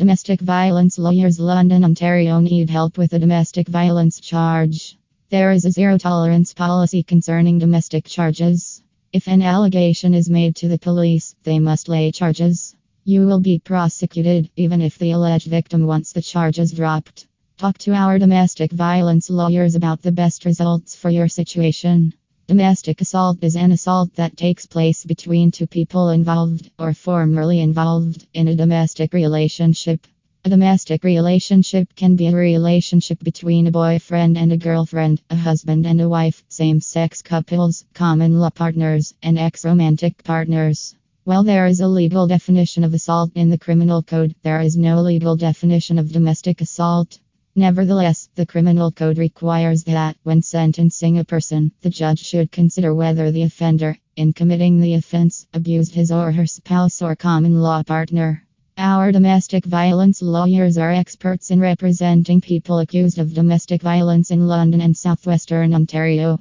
Domestic violence lawyers London, Ontario need help with a domestic violence charge. There is a zero tolerance policy concerning domestic charges. If an allegation is made to the police, they must lay charges. You will be prosecuted even if the alleged victim wants the charges dropped. Talk to our domestic violence lawyers about the best results for your situation. Domestic assault is an assault that takes place between two people involved or formerly involved in a domestic relationship. A domestic relationship can be a relationship between a boyfriend and a girlfriend, a husband and a wife, same sex couples, common law partners, and ex romantic partners. While there is a legal definition of assault in the criminal code, there is no legal definition of domestic assault. Nevertheless, the criminal code requires that, when sentencing a person, the judge should consider whether the offender, in committing the offense, abused his or her spouse or common law partner. Our domestic violence lawyers are experts in representing people accused of domestic violence in London and southwestern Ontario.